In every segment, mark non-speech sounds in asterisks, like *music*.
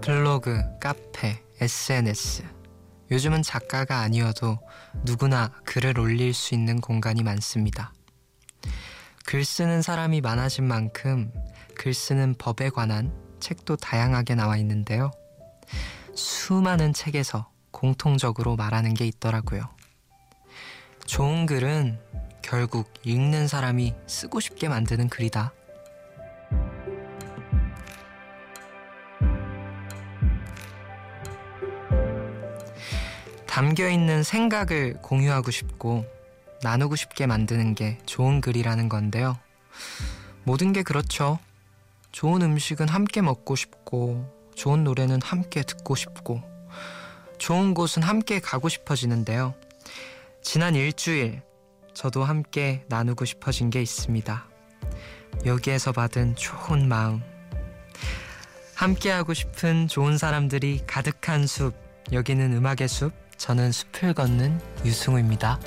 블로그, 카페, SNS. 요즘은 작가가 아니어도 누구나 글을 올릴 수 있는 공간이 많습니다. 글 쓰는 사람이 많아진 만큼 글 쓰는 법에 관한 책도 다양하게 나와 있는데요. 수많은 책에서 공통적으로 말하는 게 있더라고요. 좋은 글은 결국 읽는 사람이 쓰고 싶게 만드는 글이다. 담겨 있는 생각을 공유하고 싶고 나누고 싶게 만드는 게 좋은 글이라는 건데요. 모든 게 그렇죠. 좋은 음식은 함께 먹고 싶고, 좋은 노래는 함께 듣고 싶고, 좋은 곳은 함께 가고 싶어지는데요. 지난 일주일, 저도 함께 나누고 싶어진 게 있습니다. 여기에서 받은 좋은 마음. 함께하고 싶은 좋은 사람들이 가득한 숲. 여기는 음악의 숲. 저는 숲을 걷는 유승우입니다.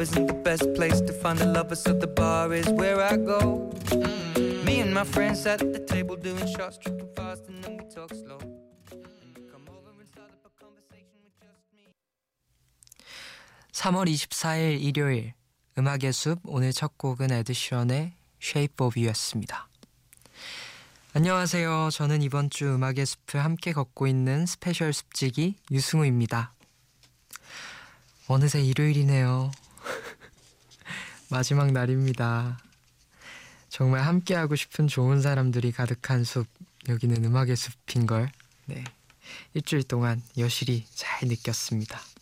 isn't the best place to find the lovers, so the bar is where I go. Mm-hmm. Me and my friends at the table doing shots, 3월 24일 일요일 음악의 숲 오늘 첫 곡은 에드시런의 Shape of You였습니다. 안녕하세요. 저는 이번 주 음악의 숲을 함께 걷고 있는 스페셜 숲지기 유승우입니다. 어느새 일요일이네요. *laughs* 마지막 날입니다. 정말 함께하고 싶은 좋은 사람들이 가득한 숲, 여기는 음악의 숲인걸. 네. 일주일 동안 여실히 잘 느꼈습니다.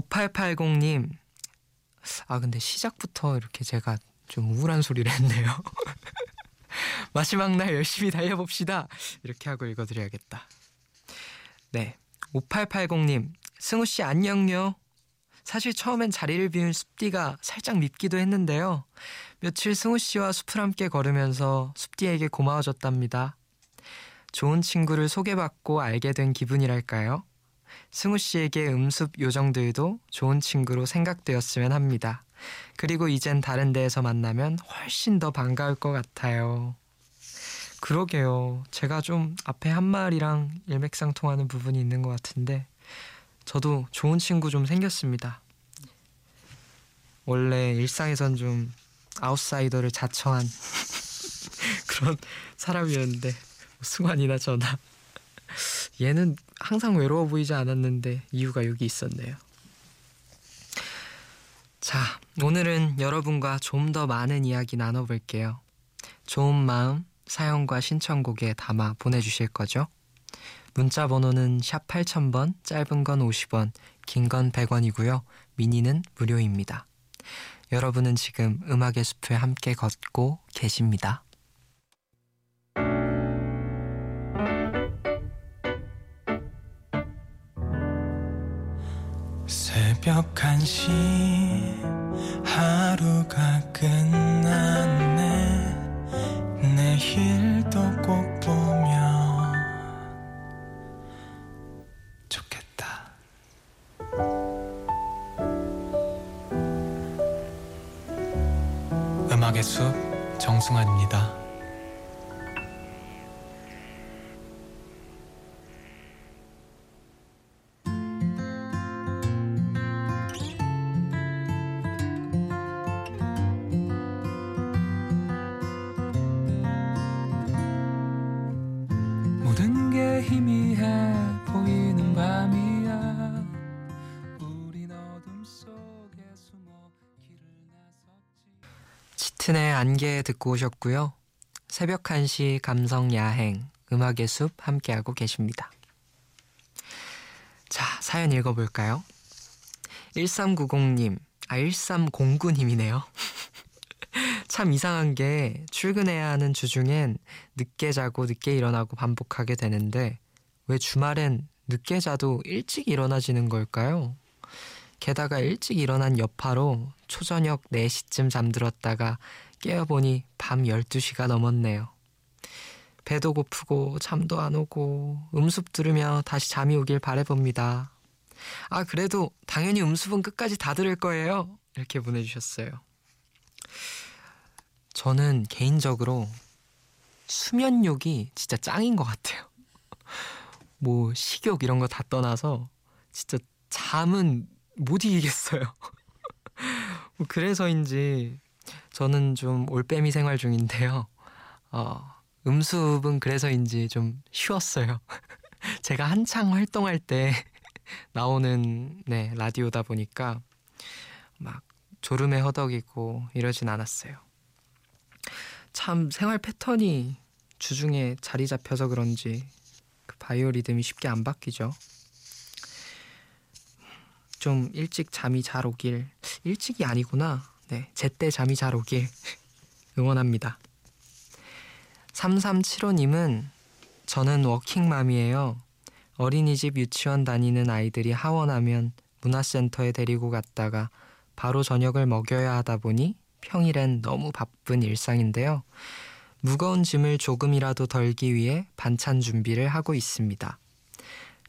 5880님, 아, 근데 시작부터 이렇게 제가 좀 우울한 소리를 했네요. *laughs* 마지막 날 열심히 달려봅시다. 이렇게 하고 읽어드려야겠다. 네. 5880님, 승우씨 안녕요. 사실 처음엔 자리를 비운 숲디가 살짝 밉기도 했는데요. 며칠 승우 씨와 숲을 함께 걸으면서 숲디에게 고마워졌답니다. 좋은 친구를 소개받고 알게 된 기분이랄까요? 승우 씨에게 음습 요정들도 좋은 친구로 생각되었으면 합니다. 그리고 이젠 다른 데에서 만나면 훨씬 더 반가울 것 같아요. 그러게요. 제가 좀 앞에 한 말이랑 일맥상통하는 부분이 있는 것 같은데 저도 좋은 친구 좀 생겼습니다. 원래 일상에선 좀 아웃사이더를 자처한 *laughs* 그런 사람이었는데 승환이나 저나 얘는 항상 외로워 보이지 않았는데 이유가 여기 있었네요. 자, 오늘은 여러분과 좀 더 많은 이야기 나눠볼게요. 좋은 마음, 사연과 신청곡에 담아 보내주실 거죠? 문자 번호는 샵 8000번, 짧은 건 50원, 긴 건 100원이고요. 미니는 무료입니다. 여러분은 지금 음악의 숲을 함께 걷고 계십니다. 새벽 1시 하루가 끝났 안개 듣고 오셨고요. 새벽 1시 감성 야행 음악의 숲 함께하고 계십니다. 자 사연 읽어볼까요? 1390님 아 1309님이네요. *laughs* 참 이상한 게 출근해야 하는 주중엔 늦게 자고 늦게 일어나고 반복하게 되는데 왜 주말엔 늦게 자도 일찍 일어나지는 걸까요? 게다가 일찍 일어난 여파로 초저녁 4시쯤 잠들었다가 깨어보니 밤 12시가 넘었네요. 배도 고프고 잠도 안 오고 음습 들으며 다시 잠이 오길 바래봅니다. 아, 그래도 당연히 음습은 끝까지 다 들을 거예요. 이렇게 보내주셨어요. 저는 개인적으로 수면욕이 진짜 짱인 것 같아요. *laughs* 뭐 식욕 이런 거 다 떠나서 진짜 잠은 못 이기겠어요. *laughs* 뭐 그래서인지 저는 좀 올빼미 생활 중인데요. 어, 음습은 그래서인지 좀 쉬웠어요. *laughs* 제가 한창 활동할 때 *laughs* 나오는 네, 라디오다 보니까 막 졸음에 허덕이고 이러진 않았어요. 참 생활 패턴이 주중에 자리 잡혀서 그런지 그 바이오 리듬이 쉽게 안 바뀌죠. 좀 일찍 잠이 잘 오길 일찍이 아니구나. 네, 제때 잠이 잘 오길 응원합니다. 3375님은 저는 워킹맘이에요. 어린이집 유치원 다니는 아이들이 하원하면 문화센터에 데리고 갔다가 바로 저녁을 먹여야 하다 보니 평일엔 너무 바쁜 일상인데요. 무거운 짐을 조금이라도 덜기 위해 반찬 준비를 하고 있습니다.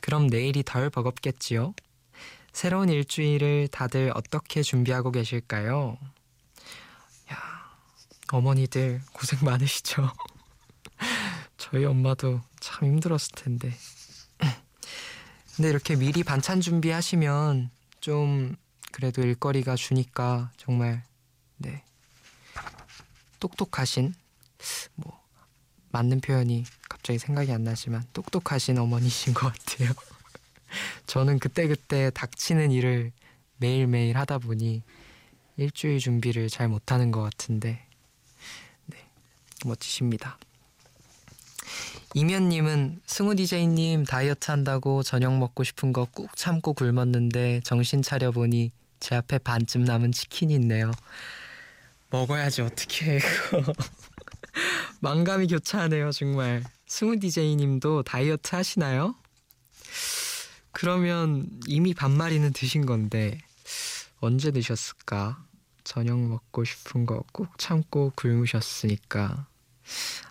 그럼 내일이 덜 버겁겠지요? 새로운 일주일을 다들 어떻게 준비하고 계실까요? 야, 어머니들 고생 많으시죠? *laughs* 저희 엄마도 참 힘들었을 텐데. 근데 이렇게 미리 반찬 준비하시면 좀 그래도 일거리가 주니까 정말 네 똑똑하신 뭐 맞는 표현이 갑자기 생각이 안 나지만 똑똑하신 어머니신 것 같아요. 저는 그때그때 닥치는 일을 매일매일 하다 보니 일주일 준비를 잘 못하는 것 같은데 네 멋지십니다. 이면님은 승우 디제이님 다이어트 한다고 저녁 먹고 싶은 거 꾹 참고 굶었는데 정신 차려 보니 제 앞에 반쯤 남은 치킨이 있네요. 먹어야지 어떻게 해 그거. 망감이 교차하네요 정말. 승우 디제이님도 다이어트 하시나요? 그러면 이미 반마리는 드신 건데 언제 드셨을까? 저녁 먹고 싶은 거꾹 참고 굶으셨으니까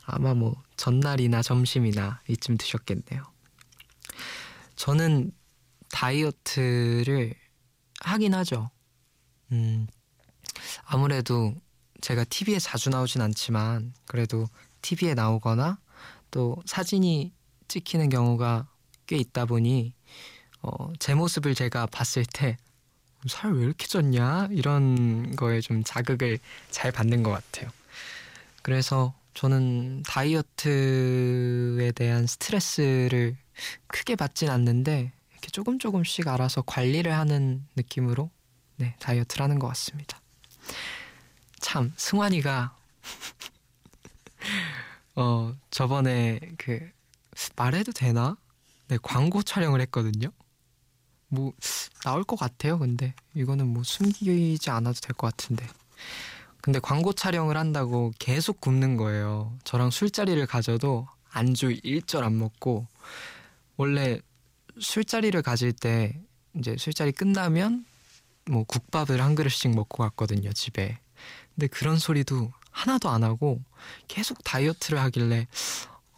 아마 뭐 전날이나 점심이나 이쯤 드셨겠네요. 저는 다이어트를 하긴 하죠. 음, 아무래도 제가 TV에 자주 나오진 않지만 그래도 TV에 나오거나 또 사진이 찍히는 경우가 꽤 있다 보니 어, 제 모습을 제가 봤을 때 살 왜 이렇게 쪘냐 이런 거에 좀 자극을 잘 받는 것 같아요. 그래서 저는 다이어트에 대한 스트레스를 크게 받진 않는데 이렇게 조금 조금씩 알아서 관리를 하는 느낌으로 네, 다이어트를 하는 것 같습니다. 참 승환이가 *laughs* 어 저번에 그 말해도 되나? 네, 광고 촬영을 했거든요. 뭐 나올 것 같아요. 근데 이거는 뭐 숨기지 않아도 될 것 같은데. 근데 광고 촬영을 한다고 계속 굶는 거예요. 저랑 술자리를 가져도 안주 일절 안 먹고 원래 술자리를 가질 때 이제 술자리 끝나면 뭐 국밥을 한 그릇씩 먹고 갔거든요, 집에. 근데 그런 소리도 하나도 안 하고 계속 다이어트를 하길래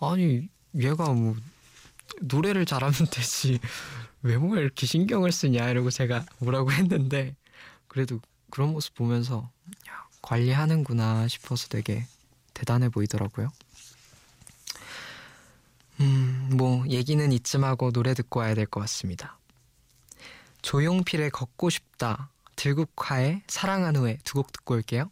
아니 얘가 뭐 노래를 잘하면 되지 왜 뭔가 이렇게 신경을 쓰냐 이러고 제가 뭐라고 했는데 그래도 그런 모습 보면서 야, 관리하는구나 싶어서 되게 대단해 보이더라고요. 음, 뭐 얘기는 이쯤 하고 노래 듣고 와야 될 것 같습니다. 조용필의 걷고 싶다, 들국화의 사랑한 후에 두 곡 듣고 올게요.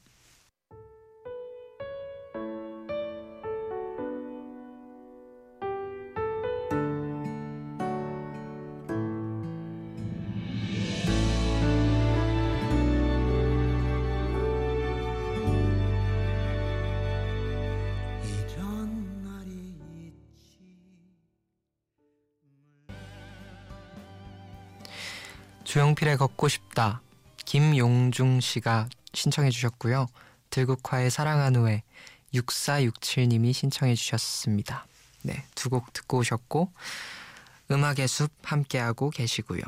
조용필의 걷고 싶다. 김용중 씨가 신청해 주셨고요. 들국화의 사랑한 후에 6467님이 신청해 주셨습니다. 네, 두 곡 듣고 오셨고 음악의 숲 함께하고 계시고요.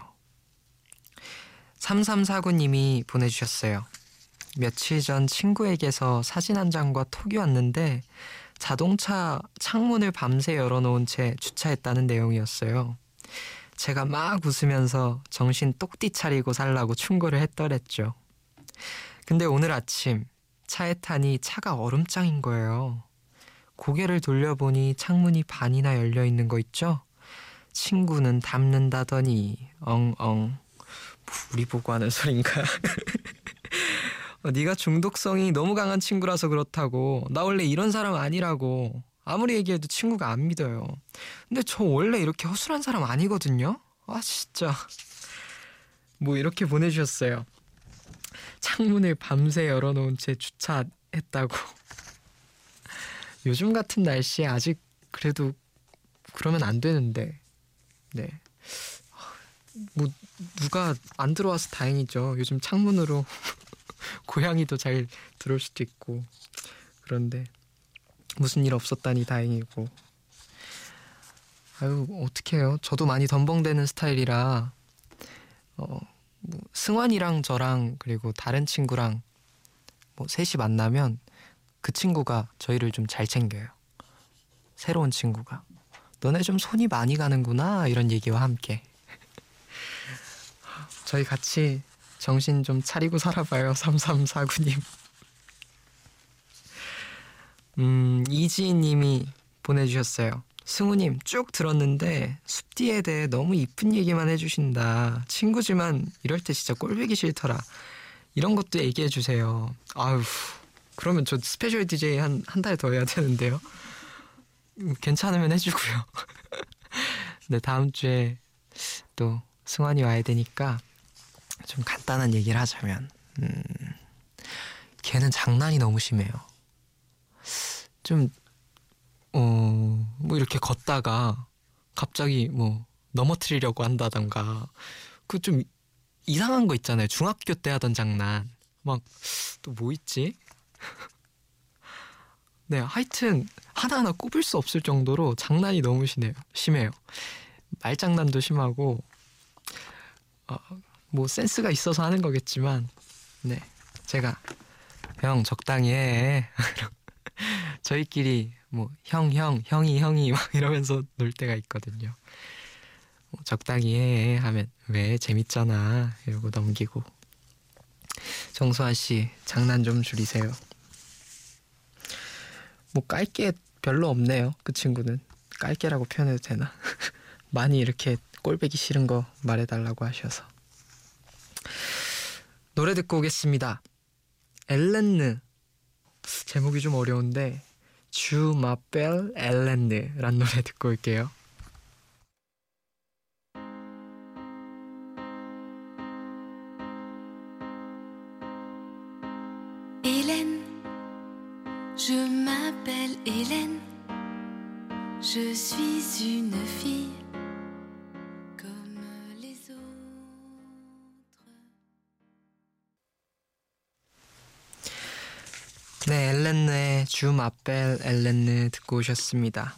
3349님이 보내주셨어요. 며칠 전 친구에게서 사진 한 장과 톡이 왔는데 자동차 창문을 밤새 열어놓은 채 주차했다는 내용이었어요. 제가 막 웃으면서 정신 똑띠 차리고 살라고 충고를 했더랬죠. 근데 오늘 아침 차에 타니 차가 얼음장인 거예요. 고개를 돌려보니 창문이 반이나 열려 있는 거 있죠? 친구는 담는다더니 엉엉 우리 보고 하는 소린가? *laughs* 어, 네가 중독성이 너무 강한 친구라서 그렇다고 나 원래 이런 사람 아니라고 아무리 얘기해도 친구가 안 믿어요. 근데 저 원래 이렇게 허술한 사람 아니거든요. 아 진짜 뭐 이렇게 보내주셨어요. 창문을 밤새 열어놓은 채 주차했다고. 요즘 같은 날씨에 아직 그래도 그러면 안 되는데. 네. 뭐 누가 안 들어와서 다행이죠. 요즘 창문으로 *laughs* 고양이도 잘 들어올 수도 있고 그런데 무슨 일 없었다니 다행이고. 아유 어떡해요. 저도 많이 덤벙대는 스타일이라 어, 뭐 승환이랑 저랑 그리고 다른 친구랑 뭐 셋이 만나면 그 친구가 저희를 좀 잘 챙겨요. 새로운 친구가 너네 좀 손이 많이 가는구나. 이런 얘기와 함께. *laughs* 저희 같이 정신 좀 차리고 살아봐요. 3349님 음, 이지님이 보내주셨어요. 승우님 쭉 들었는데 숲디에 대해 너무 이쁜 얘기만 해주신다. 친구지만 이럴 때 진짜 꼴보기 싫더라. 이런 것도 얘기해 주세요. 아유, 그러면 저 special DJ 한 한 달 더 해야 되는데요. 음, 괜찮으면 해주고요. *laughs* 네, 다음 주에 또 승환이 와야 되니까 좀 간단한 얘기를 하자면, 음, 걔는 장난이 너무 심해요. 좀, 어, 뭐 이렇게 걷다가 갑자기 뭐 넘어뜨리려고 한다던가 그 좀 이상한 거 있잖아요. 중학교 때 하던 장난. 막 또 뭐 있지? *laughs* 네, 하여튼 하나하나 꼽을 수 없을 정도로 장난이 너무 심해요. 심해요. 말장난도 심하고 어, 뭐 센스가 있어서 하는 거겠지만 네, 제가 형 적당히 해. *laughs* *laughs* 저희끼리 뭐 형, 형, 형이, 형이 막 *laughs* 이러면서 놀 때가 있거든요. 뭐 적당히 해 하면 왜 재밌잖아 이러고 넘기고 정수아 씨 장난 좀 줄이세요. 뭐 깔게 별로 없네요. 그 친구는 깔게라고 표현해도 되나? *laughs* 많이 이렇게 꼴배기 싫은 거 말해달라고 하셔서 노래 듣고 오겠습니다. 엘렌느 제목이 좀 어려운데 주 마벨 엘렌느란 노래 듣고 올게요. 엘렌느의 주 마벨 엘렌느 듣고 오셨습니다.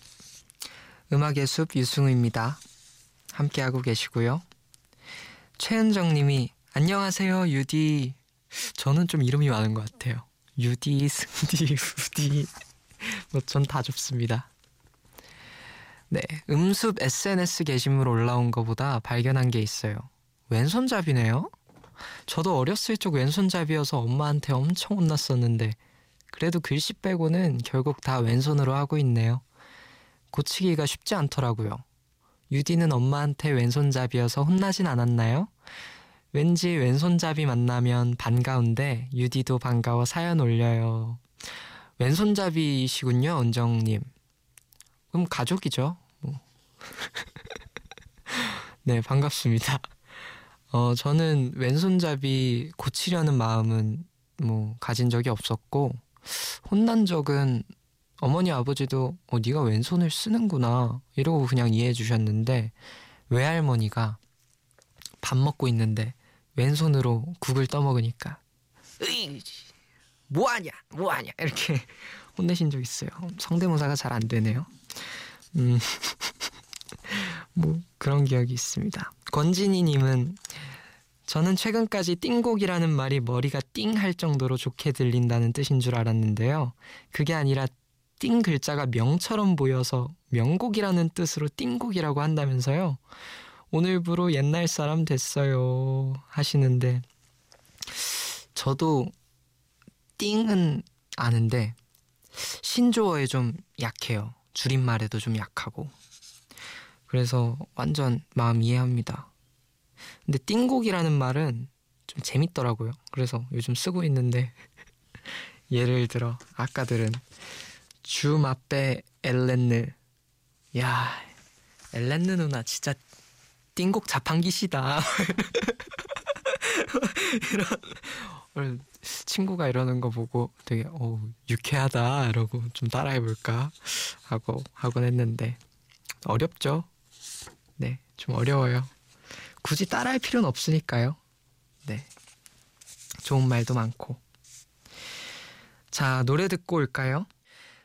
음악의 숲 유승우입니다. 함께하고 계시고요. 최은정 님이 안녕하세요, 유디. 저는 좀 이름이 많은 것 같아요. 유디, 승디, 후디. *laughs* 뭐 전다 좋습니다. 네, 음습 SNS 게시물 올라온 거보다 발견한 게 있어요. 왼손잡이네요? 저도 어렸을 적 왼손잡이여서 엄마한테 엄청 혼났었는데 그래도 글씨 빼고는 결국 다 왼손으로 하고 있네요. 고치기가 쉽지 않더라고요. 유디는 엄마한테 왼손잡이여서 혼나진 않았나요? 왠지 왼손잡이 만나면 반가운데 유디도 반가워 사연 올려요. 왼손잡이시군요, 은정님. 그럼 가족이죠. 뭐. *laughs* 네, 반갑습니다. 어, 저는 왼손잡이 고치려는 마음은 뭐 가진 적이 없었고 혼난 적은 어머니 아버지도 어 네가 왼손을 쓰는구나. 이러고 그냥 이해해 주셨는데 외할머니가 밥 먹고 있는데 왼손으로 국을 떠먹으니까 으이 뭐하냐 뭐하냐. 이렇게 *laughs* 혼내신 적 있어요. 성대모사가 잘 안 되네요. 음 *laughs* 뭐 그런 기억이 있습니다. 권진희님은 저는 최근까지 띵곡이라는 말이 머리가 띵할 정도로 좋게 들린다는 뜻인 줄 알았는데요. 그게 아니라 띵 글자가 명처럼 보여서 명곡이라는 뜻으로 띵곡이라고 한다면서요. 오늘부로 옛날 사람 됐어요. 하시는데, 저도 띵은 아는데, 신조어에 좀 약해요. 줄임말에도 좀 약하고. 그래서 완전 마음 이해합니다. 근데 띵곡이라는 말은 좀 재밌더라고요. 그래서 요즘 쓰고 있는데 *laughs* 예를 들어 아까 들은 주마빼 엘렌느. 야 엘렌느 누나 진짜 띵곡 자판기시다. *laughs* 이런 친구가 이러는 거 보고 되게 어 유쾌하다. 이러고 좀 따라해 볼까? 하고 하곤 했는데 어렵죠? 네 좀 어려워요 굳이 따라할 필요는 없으니까요. 네. 좋은 말도 많고. 자, 노래 듣고 올까요?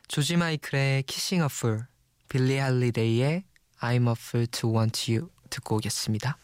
조지 마이클의 a Fool, 빌리 할리데이의 I'm a Fool to Want You 듣고 오겠습니다.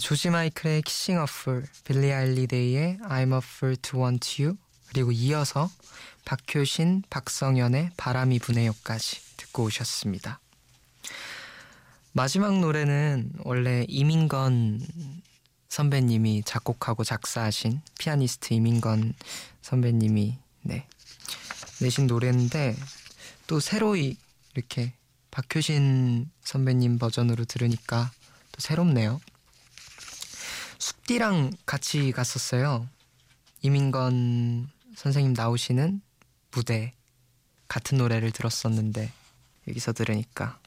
조지 마이클의 키싱 어플, 빌리 아일리데이의 I'm a fool to want you, 그리고 이어서 박효신, 박성현의 바람이 부네요까지 듣고 오셨습니다. 마지막 노래는 원래 이민건 선배님이 작곡하고 작사하신 피아니스트 이민건 선배님이 네, 내신 노래인데 또 새로이 이렇게 박효신 선배님 버전으로 들으니까 또 새롭네요. 숲디랑 같이 갔었어요. 이민건 선생님 나오시는 무대 같은 노래를 들었었는데 여기서 들으니까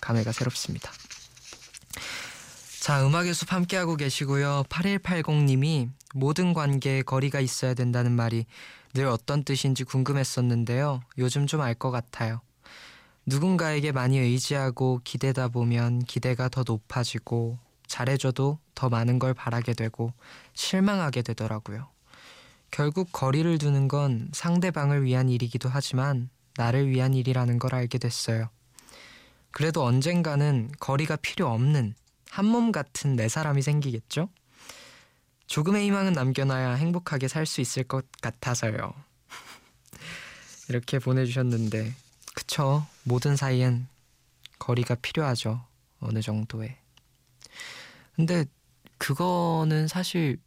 감회가 새롭습니다. 자, 음악의 숲 함께하고 계시고요. 8180님이 모든 관계에 거리가 있어야 된다는 말이 늘 어떤 뜻인지 궁금했었는데요. 요즘 좀 알 것 같아요. 누군가에게 많이 의지하고 기대다 보면 기대가 더 높아지고 잘해줘도 더 많은 걸 바라게 되고 실망하게 되더라고요. 결국 거리를 두는 건 상대방을 위한 일이기도 하지만 나를 위한 일이라는 걸 알게 됐어요. 그래도 언젠가는 거리가 필요 없는 한 몸 같은 내 사람이 생기겠죠? 조금의 희망은 남겨놔야 행복하게 살 수 있을 것 같아서요. *laughs* 이렇게 보내주셨는데, 그쵸. 모든 사이엔 거리가 필요하죠. 어느 정도의. 근데 그거는 사실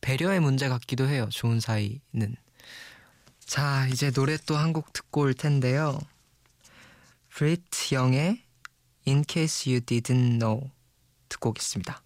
배려의 문제 같기도 해요. 좋은 사이는. 자, 이제 노래 또 한 곡 듣고 올 텐데요. 브리트 영의 In Case You Didn't Know 듣고 오겠습니다.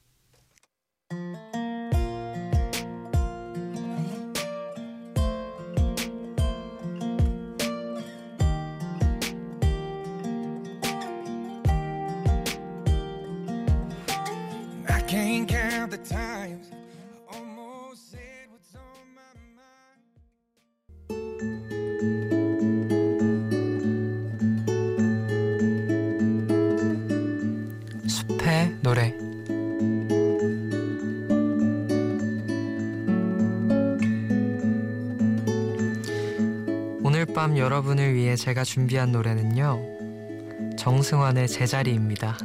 밤 여러분을 위해 제가 준비한 노래는요 정승환의 제자리입니다.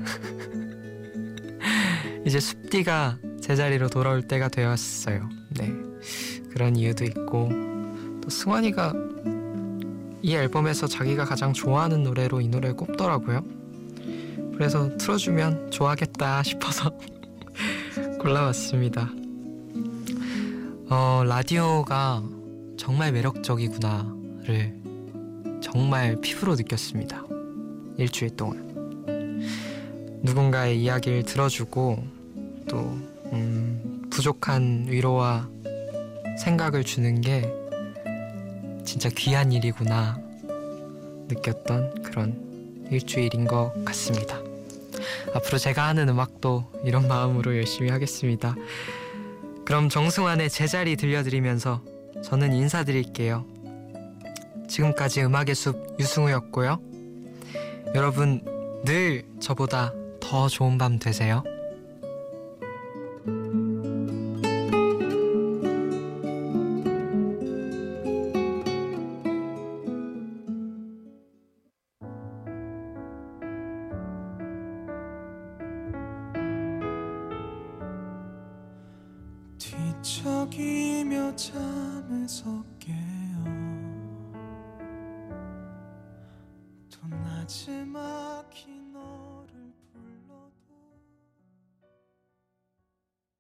*laughs* 이제 숲디가 제자리로 돌아올 때가 되었어요. 네 그런 이유도 있고 또 승환이가 이 앨범에서 자기가 가장 좋아하는 노래로 이 노래를 꼽더라고요. 그래서 틀어주면 좋아하겠다 싶어서 *laughs* 골라봤습니다. 어, 라디오가 정말 매력적이구나를 정말 피부로 느꼈습니다. 일주일 동안. 누군가의 이야기를 들어주고 또, 음, 부족한 위로와 생각을 주는 게 진짜 귀한 일이구나 느꼈던 그런 일주일인 것 같습니다. 앞으로 제가 하는 음악도 이런 마음으로 열심히 하겠습니다. 그럼 정승환의 제자리 들려드리면서 저는 인사드릴게요. 지금까지 음악의 숲 유승우였고요. 여러분 늘 저보다 더 좋은 밤 되세요.